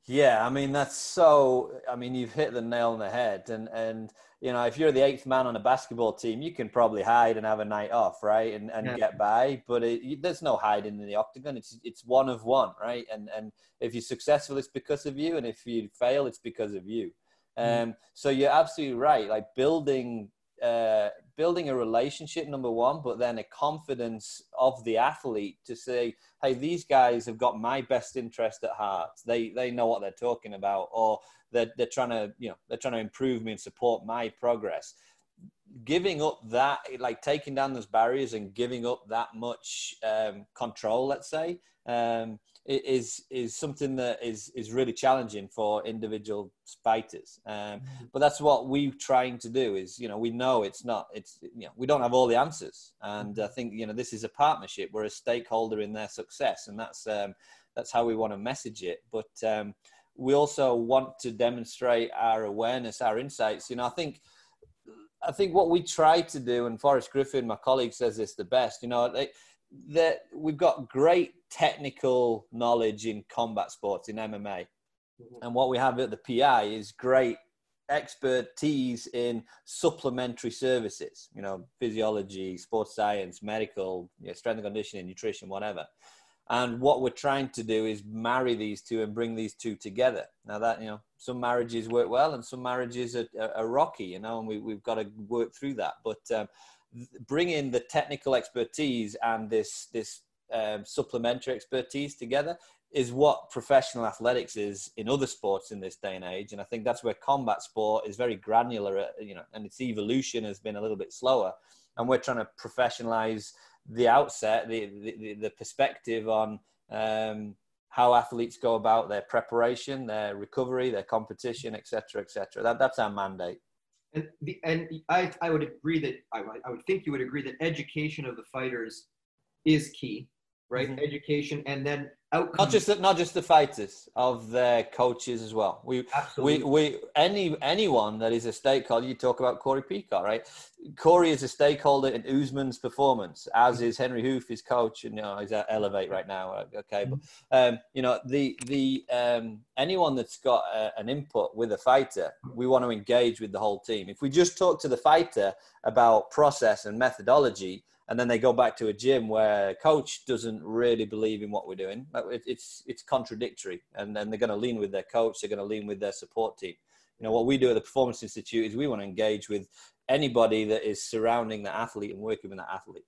Yeah, I mean that's so. I mean you've hit the nail on the head, and and you know if you're the eighth man on a basketball team, you can probably hide and have a night off, right, and and yeah. get by. But it, there's no hiding in the octagon. It's it's one of one, right? And and if you're successful, it's because of you, and if you fail, it's because of you. Mm-hmm. Um, so you're absolutely right. Like building uh, building a relationship number one but then a confidence of the athlete to say hey these guys have got my best interest at heart. They they know what they're talking about or they're, they're trying to you know they're trying to improve me and support my progress. Giving up that like taking down those barriers and giving up that much um, control let's say um, is is something that is is really challenging for individual fighters. Um, mm-hmm. but that's what we're trying to do. Is you know we know it's not it's you know we don't have all the answers, and I mm-hmm. think you know this is a partnership. We're a stakeholder in their success, and that's um, that's how we want to message it. But um, we also want to demonstrate our awareness, our insights. You know, I think. I think what we try to do, and Forrest Griffin, my colleague, says this the best. You know, they, that we've got great technical knowledge in combat sports in MMA, mm-hmm. and what we have at the PI is great expertise in supplementary services. You know, physiology, sports science, medical, you know, strength and conditioning, nutrition, whatever. And what we're trying to do is marry these two and bring these two together. Now that you know, some marriages work well and some marriages are, are, are rocky. You know, and we, we've got to work through that. But um, bringing the technical expertise and this this um, supplementary expertise together is what professional athletics is in other sports in this day and age. And i think that's where combat sport is very granular uh, you know and its evolution has been a little bit slower. And we're trying to professionalize the outset the the, the perspective on um, how athletes go about their preparation their recovery their competition etc etc that, that's our mandate. And the, and I, I would agree that I, I would think you would agree that education of the fighters is key right? Mm-hmm. Education, and then outcomes. Not just the, not just the fighters, of their coaches as well. We Absolutely. we we any anyone that is a stakeholder. You talk about Corey Peacock, right? Corey is a stakeholder in Usman's performance, as is Henry Hooft, his coach, and you know he's at Elevate right now. Uh, okay, mm-hmm. but um, you know the the um, anyone that's got a, an input with a fighter, we want to engage with the whole team. If we just talk to the fighter about process and methodology and then they go back to a gym where coach doesn't really believe in what we're doing. It's it's contradictory, and then they're going to lean with their coach. They're going to lean with their support team. you know what we do at the Performance Institute is we want to engage with anybody that is surrounding the athlete and working with that athlete.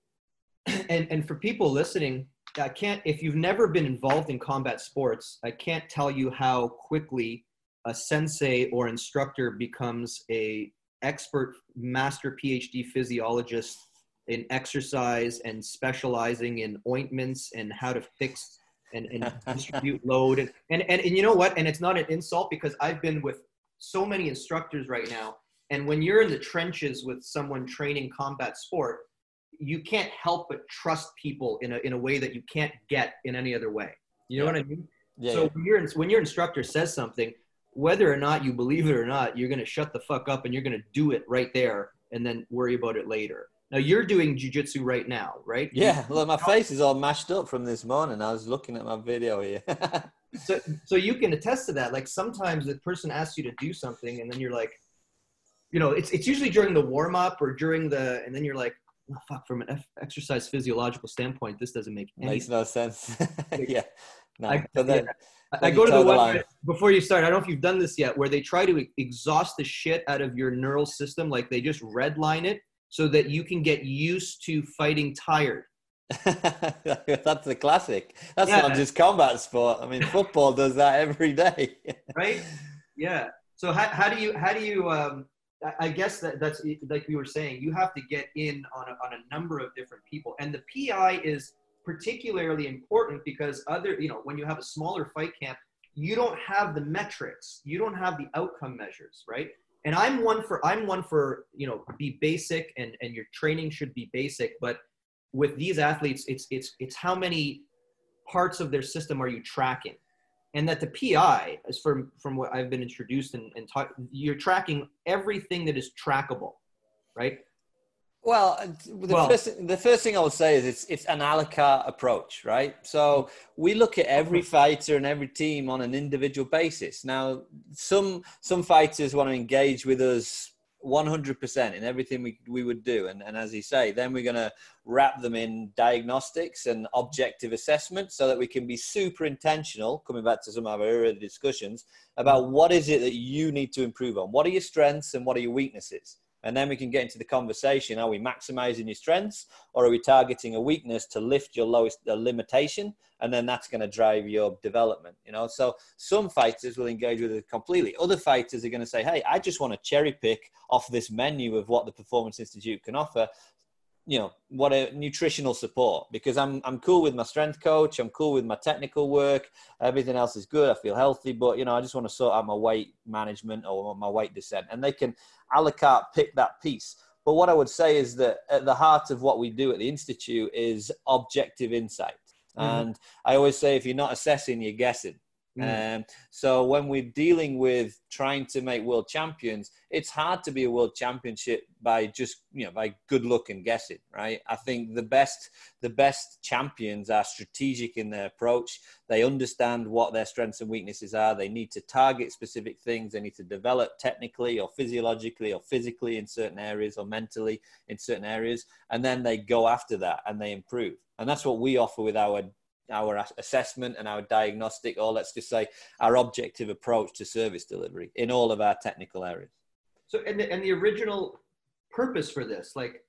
And and for people listening, I can't if you've never been involved in combat sports, I can't tell you how quickly a sensei or instructor becomes a expert master PhD physiologist in exercise and specializing in ointments and how to fix and, and distribute load and, and, and and you know what and it's not an insult because I've been with so many instructors right now and when you're in the trenches with someone training combat sport you can't help but trust people in a, in a way that you can't get in any other way you know yeah. what I mean yeah, so yeah. when your when your instructor says something whether or not you believe it or not, you're going to shut the fuck up and you're going to do it right there and then worry about it later. Now you're doing jujitsu right now, right? Yeah. Well, my face is all mashed up from this morning. I was looking at my video here. so, so you can attest to that. Like sometimes the person asks you to do something, and then you're like, you know, it's it's usually during the warm up or during the, and then you're like, oh, fuck. From an F- exercise physiological standpoint, this doesn't make any makes no sense. yeah. No, I, but then, yeah. I go to the website before you start. I don't know if you've done this yet, where they try to exhaust the shit out of your neural system. Like they just redline it so that you can get used to fighting tired. That's the classic. That's yeah. not just combat sport. I mean, football does that every day. right? Yeah. So how, how do you how do you um, I guess that that's like we were saying. You have to get in on a, on a number of different people, and the PI is particularly important because other, you know, when you have a smaller fight camp, you don't have the metrics, you don't have the outcome measures, right? And I'm one for I'm one for you know be basic and and your training should be basic, but with these athletes, it's it's it's how many parts of their system are you tracking, and that the PI, as from from what I've been introduced and, and taught, you're tracking everything that is trackable, right? Well, uh, the, well, first, the first thing I will say is it's it's an a la carte approach, right? So mm. we look at every mm. fighter and every team on an individual basis. Now, some some fighters want to engage with us 100% in everything we, we would do. And, and as you say, then we're going to wrap them in diagnostics and objective assessment so that we can be super intentional, coming back to some of our earlier discussions, about mm. what is it that you need to improve on? What are your strengths and what are your weaknesses? And then we can get into the conversation. Are we maximizing your strengths or are we targeting a weakness to lift your lowest limitation? And then that's going to drive your development you know? So some fighters will engage with it completely. Other fighters are going to say hey i just want to cherry pick off this menu of what the performance institute can offer you know what a nutritional support because I'm I'm cool with my strength coach, I'm cool with my technical work, everything else is good. I feel healthy, but you know I just want to sort out my weight management or my weight descent, and they can a la carte pick that piece. But what I would say is that at the heart of what we do at the institute is objective insight, mm-hmm. and I always say if you're not assessing, you're guessing. Mm. Um, so when we're dealing with trying to make world champions, it's hard to be a world championship by just you know by good luck and guessing, right? I think the best the best champions are strategic in their approach. They understand what their strengths and weaknesses are. They need to target specific things. They need to develop technically or physiologically or physically in certain areas or mentally in certain areas, and then they go after that and they improve. And that's what we offer with our our assessment and our diagnostic, or let's just say our objective approach to service delivery in all of our technical areas. So, and the, and the original purpose for this, like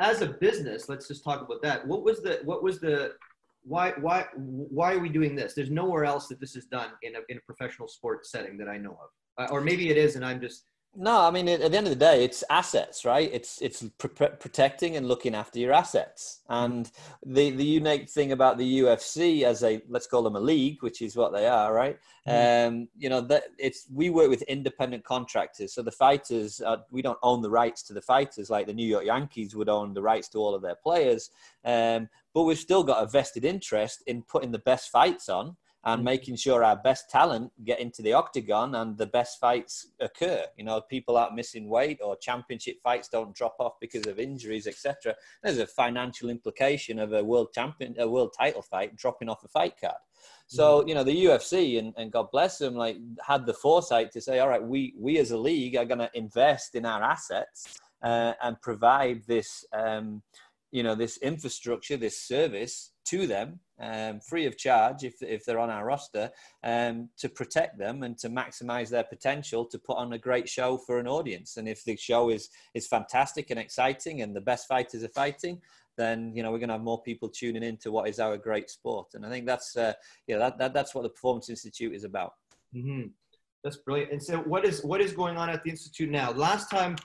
as a business, let's just talk about that. What was the, what was the, why, why, why are we doing this? There's nowhere else that this is done in a, in a professional sports setting that I know of. Uh, or maybe it is, and I'm just no, I mean at the end of the day, it's assets, right? It's it's pr- protecting and looking after your assets. And the the unique thing about the UFC as a let's call them a league, which is what they are, right? Mm. Um, you know that it's we work with independent contractors, so the fighters are, we don't own the rights to the fighters like the New York Yankees would own the rights to all of their players. Um, but we've still got a vested interest in putting the best fights on and mm. making sure our best talent get into the octagon and the best fights occur. You know, people aren't missing weight or championship fights don't drop off because of injuries, etc. There's a financial implication of a world champion, a world title fight dropping off a fight card. So mm. you know the UFC and, and God bless them, like had the foresight to say, all right, we we as a league are going to invest in our assets uh, and provide this. Um, you know this infrastructure, this service to them um, free of charge if, if they're on our roster um, to protect them and to maximize their potential to put on a great show for an audience. And if the show is is fantastic and exciting and the best fighters are fighting, then you know we're going to have more people tuning in to what is our great sport. And I think that's uh, yeah that, that that's what the Performance Institute is about. Mm-hmm. That's brilliant. And so what is what is going on at the institute now? Last time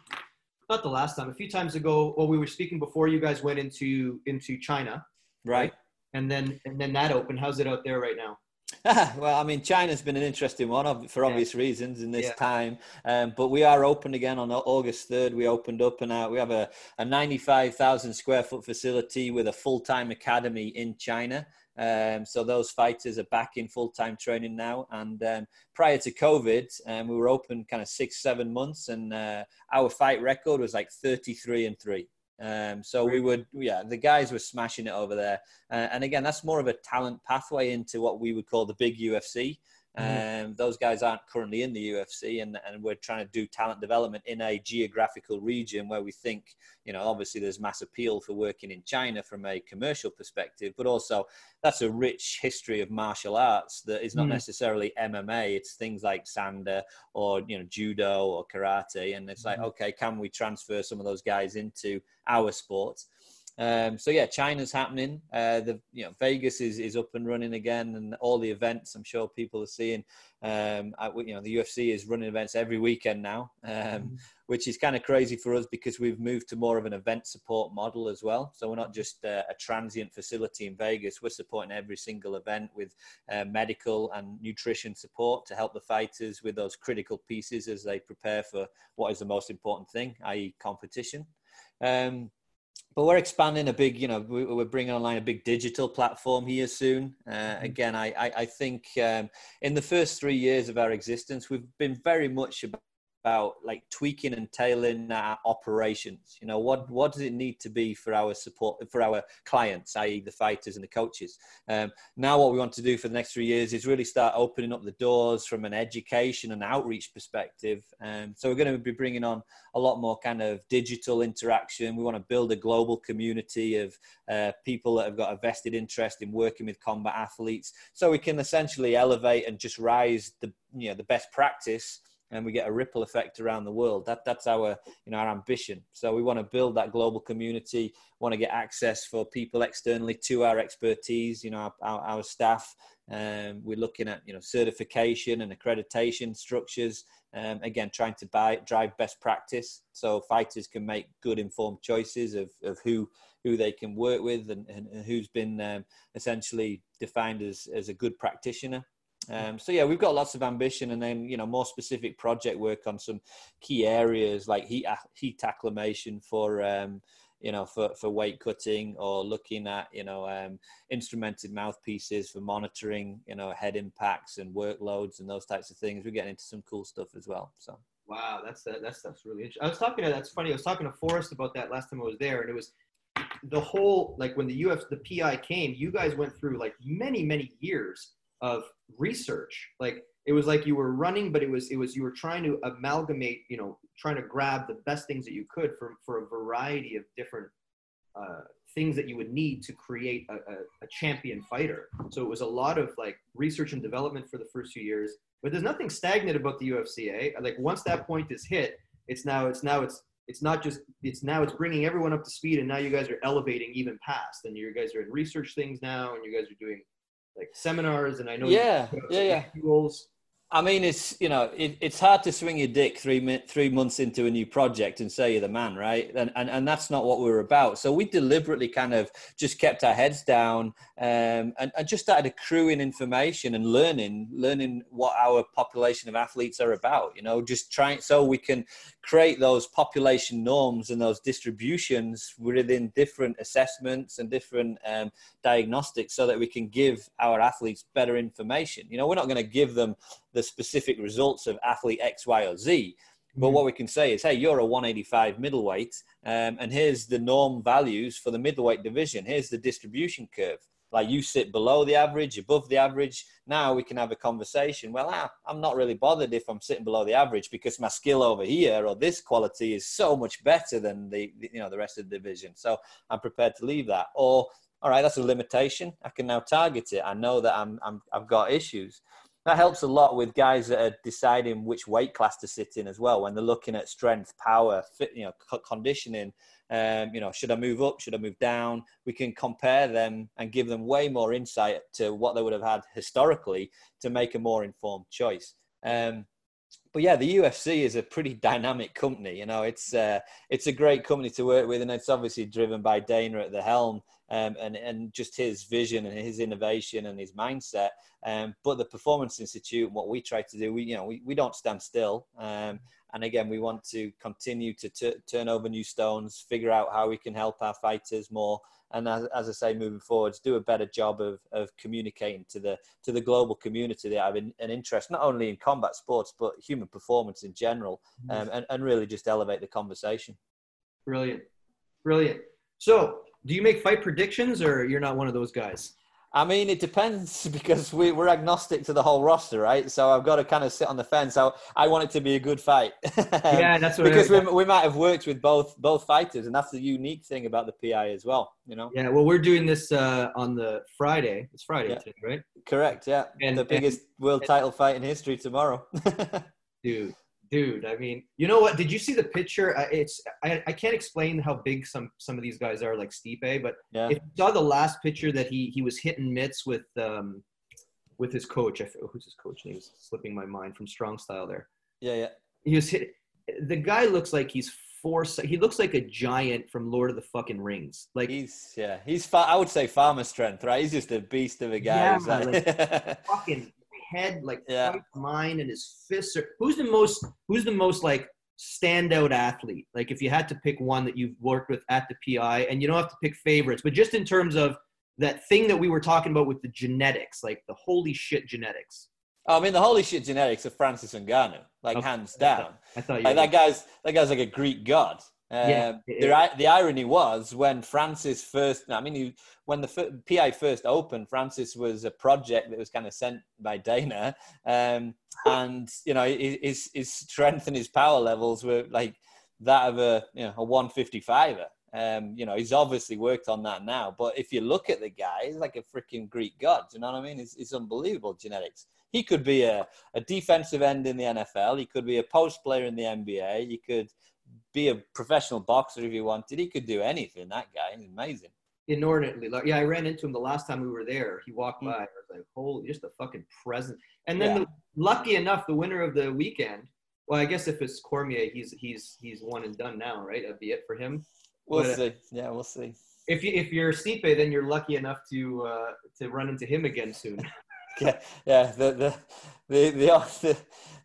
not the last time, a few times ago, well, we were speaking before you guys went into into China, right? And then and then that opened. How's it out there right now? well, I mean, China's been an interesting one for obvious yeah. reasons in this yeah. time. Um, but we are open again on August 3rd. We opened up and out. We have a, a 95,000 square foot facility with a full time academy in China. Um, so those fighters are back in full time training now. And um, prior to COVID, um, we were open kind of six, seven months, and uh, our fight record was like 33 and three. Um, so we would, yeah, the guys were smashing it over there. Uh, and again, that's more of a talent pathway into what we would call the big UFC. Mm-hmm. Um, those guys aren't currently in the UFC, and, and we're trying to do talent development in a geographical region where we think, you know, obviously there's mass appeal for working in China from a commercial perspective, but also that's a rich history of martial arts that is not mm-hmm. necessarily MMA. It's things like Sanda or you know judo or karate, and it's like, mm-hmm. okay, can we transfer some of those guys into our sports? Um, so yeah, China's happening. Uh, the you know Vegas is, is up and running again, and all the events I'm sure people are seeing. Um, I, you know the UFC is running events every weekend now, um, mm-hmm. which is kind of crazy for us because we've moved to more of an event support model as well. So we're not just uh, a transient facility in Vegas. We're supporting every single event with uh, medical and nutrition support to help the fighters with those critical pieces as they prepare for what is the most important thing, i.e., competition. Um, but we're expanding a big, you know, we're bringing online a big digital platform here soon. Uh, mm-hmm. again, I, I, think um, in the first three years of our existence, we've been very much about like tweaking and tailoring our operations. You know, what what does it need to be for our support for our clients, i.e., the fighters and the coaches? Um, now, what we want to do for the next three years is really start opening up the doors from an education and outreach perspective. Um, so we're going to be bringing on a lot more kind of digital interaction. We want to build a global community of uh, people that have got a vested interest in working with combat athletes, so we can essentially elevate and just rise the you know the best practice and we get a ripple effect around the world. That that's our you know our ambition. So we want to build that global community. Want to get access for people externally to our expertise. You know our, our, our staff. Um, we're looking at you know certification and accreditation structures. Um, again, trying to buy, drive best practice so fighters can make good informed choices of, of who who they can work with and, and who's been um, essentially defined as, as a good practitioner. Um, so yeah, we've got lots of ambition, and then you know more specific project work on some key areas like heat heat acclimation for um, you know for, for weight cutting, or looking at you know um, instrumented mouthpieces for monitoring you know head impacts and workloads and those types of things. We're getting into some cool stuff as well. So wow, that's that that stuff's really interesting. I was talking to that's funny. I was talking to Forrest about that last time I was there, and it was the whole like when the UF the PI came, you guys went through like many many years of research. Like it was like you were running but it was it was you were trying to amalgamate you know trying to grab the best things that you could for for a variety of different uh, things that you would need to create a, a, a, champion fighter. So it was a lot of like research and development for the first few years but there's nothing stagnant about the ufca like once that point is hit it's now it's now it's it's not just it's now it's bringing everyone up to speed and now you guys are elevating even past and you guys are in research things now and you guys are doing like seminars, and I know yeah, yeah, yeah. Rules. I mean, it's you know, it, it's hard to swing your dick three three months into a new project and say you're the man, right? And and and that's not what we are about. So we deliberately kind of just kept our heads down um, and, and just started accruing information and learning, learning what our population of athletes are about. You know, just trying so we can create those population norms and those distributions within different assessments and different um, diagnostics so that we can give our athletes better information. You know, we're not going to give them the specific results of athlete X, Y, or Z. But what we can say is, hey, you're a 185 middleweight, um, and here's the norm values for the middleweight division. Here's the distribution curve like you sit below the average, above the average. Now we can have a conversation. Well, ah, I'm not really bothered if I'm sitting below the average because my skill over here or this quality is so much better than the, the you know the rest of the division. So I'm prepared to leave that. Or all right, that's a limitation. I can now target it. I know that I'm, I'm I've got issues that helps a lot with guys that are deciding which weight class to sit in as well when they're looking at strength power fit you know conditioning. Um, you know should i move up? Should i move down? We can compare them and give them way more insight to what they would have had historically to make a more informed choice. Um, but yeah, the UFC is a pretty dynamic company. You know, it's uh, it's a great company to work with, and it's obviously driven by Dana at the helm, um, and and just his vision and his innovation and his mindset. Um, but the Performance Institute, what we try to do, we you know we, we don't stand still. Um, and again, we want to continue to t- turn over new stones, figure out how we can help our fighters more, and as, as I say, moving forwards, do a better job of, of communicating to the to the global community that I have an, an interest not only in combat sports but human performance in general, mm-hmm. um, and, and really just elevate the conversation. Brilliant, brilliant. So, do you make fight predictions, or you're not one of those guys? I mean, it depends because we, we're agnostic to the whole roster, right? So I've got to kind of sit on the fence. I, I want it to be a good fight. yeah, that's what because we, we might have worked with both both fighters, and that's the unique thing about the PI as well. You know. Yeah, well, we're doing this uh, on the Friday. It's Friday, yeah. today, right? Correct. Yeah, and the biggest and, world title fight in history tomorrow. dude, dude. I mean, you know what? Did you see the picture? It's I, I can't explain how big some some of these guys are, like Stipe. But yeah. if you saw the last picture that he he was hitting mitts with um with his coach. I who's his coach name? Is slipping my mind from Strong Style there. Yeah, yeah. He was hit. The guy looks like he's four. He looks like a giant from Lord of the fucking Rings. Like he's yeah, he's. Far, I would say farmer strength, right? He's just a beast of a guy. Yeah, like, fucking head, like yeah. mind, and his fists are. Who's the most? Who's the most like standout athlete? Like if you had to pick one that you've worked with at the PI, and you don't have to pick favorites, but just in terms of that thing that we were talking about with the genetics, like the holy shit genetics. Oh, I mean, the holy shit genetics of Francis Ngannou, like okay. hands down. I thought, like, that guy's that guy's like a Greek god. Um, yeah, the, the irony was when Francis first, I mean, he, when the PI first opened, Francis was a project that was kind of sent by Dana. Um, and, you know, his, his strength and his power levels were like that of a, you know, a 155er. Um, you know, he's obviously worked on that now. But if you look at the guy, he's like a freaking Greek god. You know what I mean? It's, it's unbelievable genetics. He could be a, a defensive end in the NFL. He could be a post player in the NBA. He could be a professional boxer if he wanted. He could do anything. That guy, he's amazing. Inordinately, like yeah, I ran into him the last time we were there. He walked mm. by. I was like, holy, just a fucking present. And then, yeah. the, lucky enough, the winner of the weekend. Well, I guess if it's Cormier, he's he's he's one and done now, right? That'd be it for him. We'll but, uh, see. Yeah, we'll see. If you if you're Stipe, then you're lucky enough to uh, to run into him again soon. yeah, yeah. The the the the, the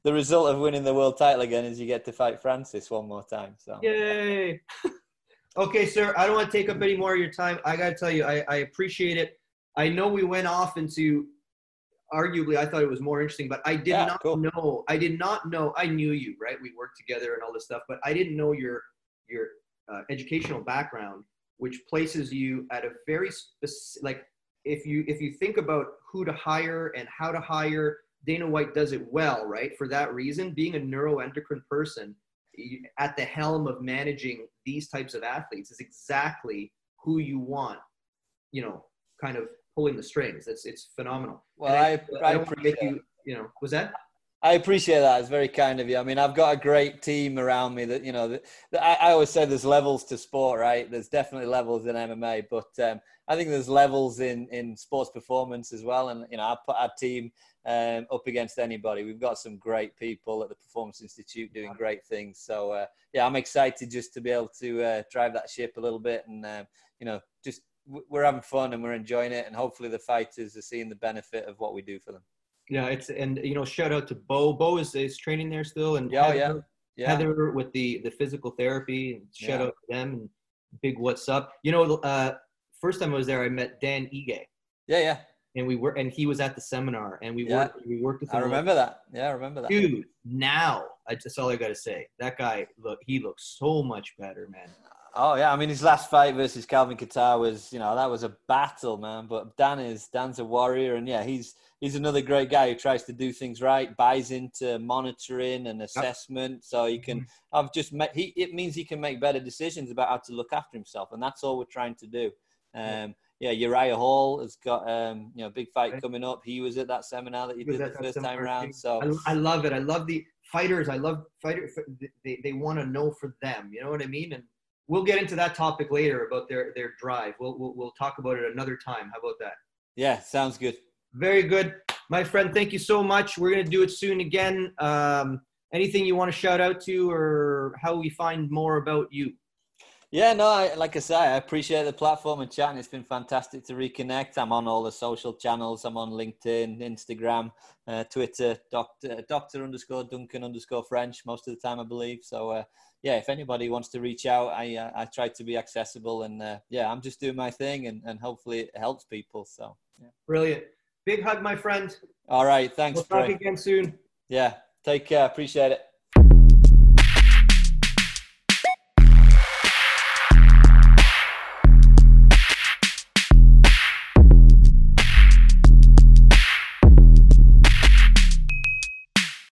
the result of winning the world title again is you get to fight Francis one more time. So yay! okay, sir. I don't want to take up any more of your time. I got to tell you, I, I appreciate it. I know we went off into arguably I thought it was more interesting, but I did yeah, not cool. know. I did not know. I knew you, right? We worked together and all this stuff, but I didn't know your your uh, educational background, which places you at a very specific. Like if you if you think about who to hire and how to hire Dana White does it well, right? For that reason, being a neuroendocrine person at the helm of managing these types of athletes is exactly who you want, you know, kind of pulling the strings. It's it's phenomenal. Well, I, I, I, appreciate you, you know, was that? I appreciate that. It's very kind of you. I mean, I've got a great team around me that, you know, that, that I, I, always say there's levels to sport, right? There's definitely levels in MMA, but um, I think there's levels in, in sports performance as well. And, you know, I put our team um, up against anybody. We've got some great people at the Performance Institute doing great things. So, uh, yeah, I'm excited just to be able to uh, drive that ship a little bit and, um, you know, just we're having fun and we're enjoying it. And hopefully the fighters are seeing the benefit of what we do for them. Yeah, it's and you know, shout out to Bo. Bo is, is training there still, and yeah, Heather, yeah, yeah. Heather with the the physical therapy. And shout yeah. out to them and big what's up. You know, uh, first time I was there, I met Dan Ige. Yeah, yeah. And we were, and he was at the seminar, and we yeah. worked. We worked with. Him I remember that. Yeah, I remember that. Dude, now I, that's all I got to say. That guy, look, he looks so much better, man. Oh yeah, I mean his last fight versus Calvin Kattar was, you know, that was a battle, man. But Dan is Dan's a warrior, and yeah, he's he's another great guy who tries to do things right, buys into monitoring and assessment, yep. so he can. Mm-hmm. I've just met. He it means he can make better decisions about how to look after himself, and that's all we're trying to do. Um, yeah, Uriah Hall has got um, you know big fight coming up. He was at that seminar that you did the first time around. So I, I, love it. I love the fighters. I love fighters. They, they want to know for them. You know what I mean? And we'll get into that topic later about their their drive. We'll we'll, we'll talk about it another time. How about that? Yeah, sounds good. Very good, my friend. Thank you so much. We're gonna do it soon again. Um, anything you want to shout out to, or how we find more about you? Yeah, no, I, like I say, I appreciate the platform and chatting. It's been fantastic to reconnect. I'm on all the social channels. I'm on LinkedIn, Instagram, uh, Twitter, doctor, doctor underscore Duncan underscore French most of the time, I believe. So, uh, yeah, if anybody wants to reach out, I uh, I try to be accessible, and uh, yeah, I'm just doing my thing, and, and hopefully it helps people. So, yeah. brilliant. Big hug, my friend. All right, thanks. We'll talk again soon. Yeah, take care. Appreciate it.